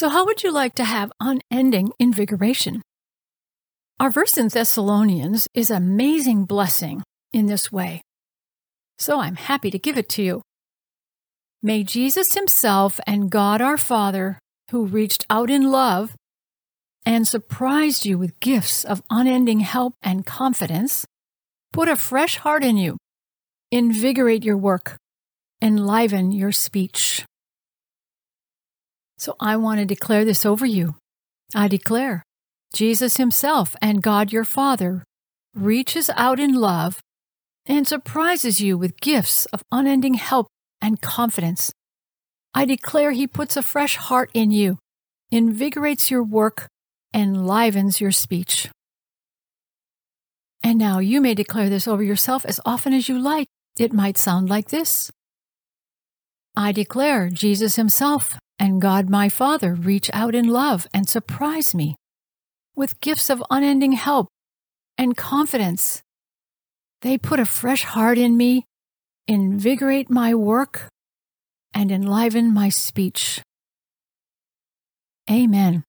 So, how would you like to have unending invigoration? Our verse in Thessalonians is amazing blessing in this way. So, I'm happy to give it to you. May Jesus Himself and God our Father, who reached out in love and surprised you with gifts of unending help and confidence, put a fresh heart in you, invigorate your work, enliven your speech. So I want to declare this over you. I declare Jesus Himself and God your Father reaches out in love and surprises you with gifts of unending help and confidence. I declare He puts a fresh heart in you, invigorates your work, enlivens your speech. And now you may declare this over yourself as often as you like. It might sound like this I declare Jesus Himself and God my Father reach out in love and surprise me with gifts of unending help and confidence. They put a fresh heart in me, invigorate my work, and enliven my speech. Amen.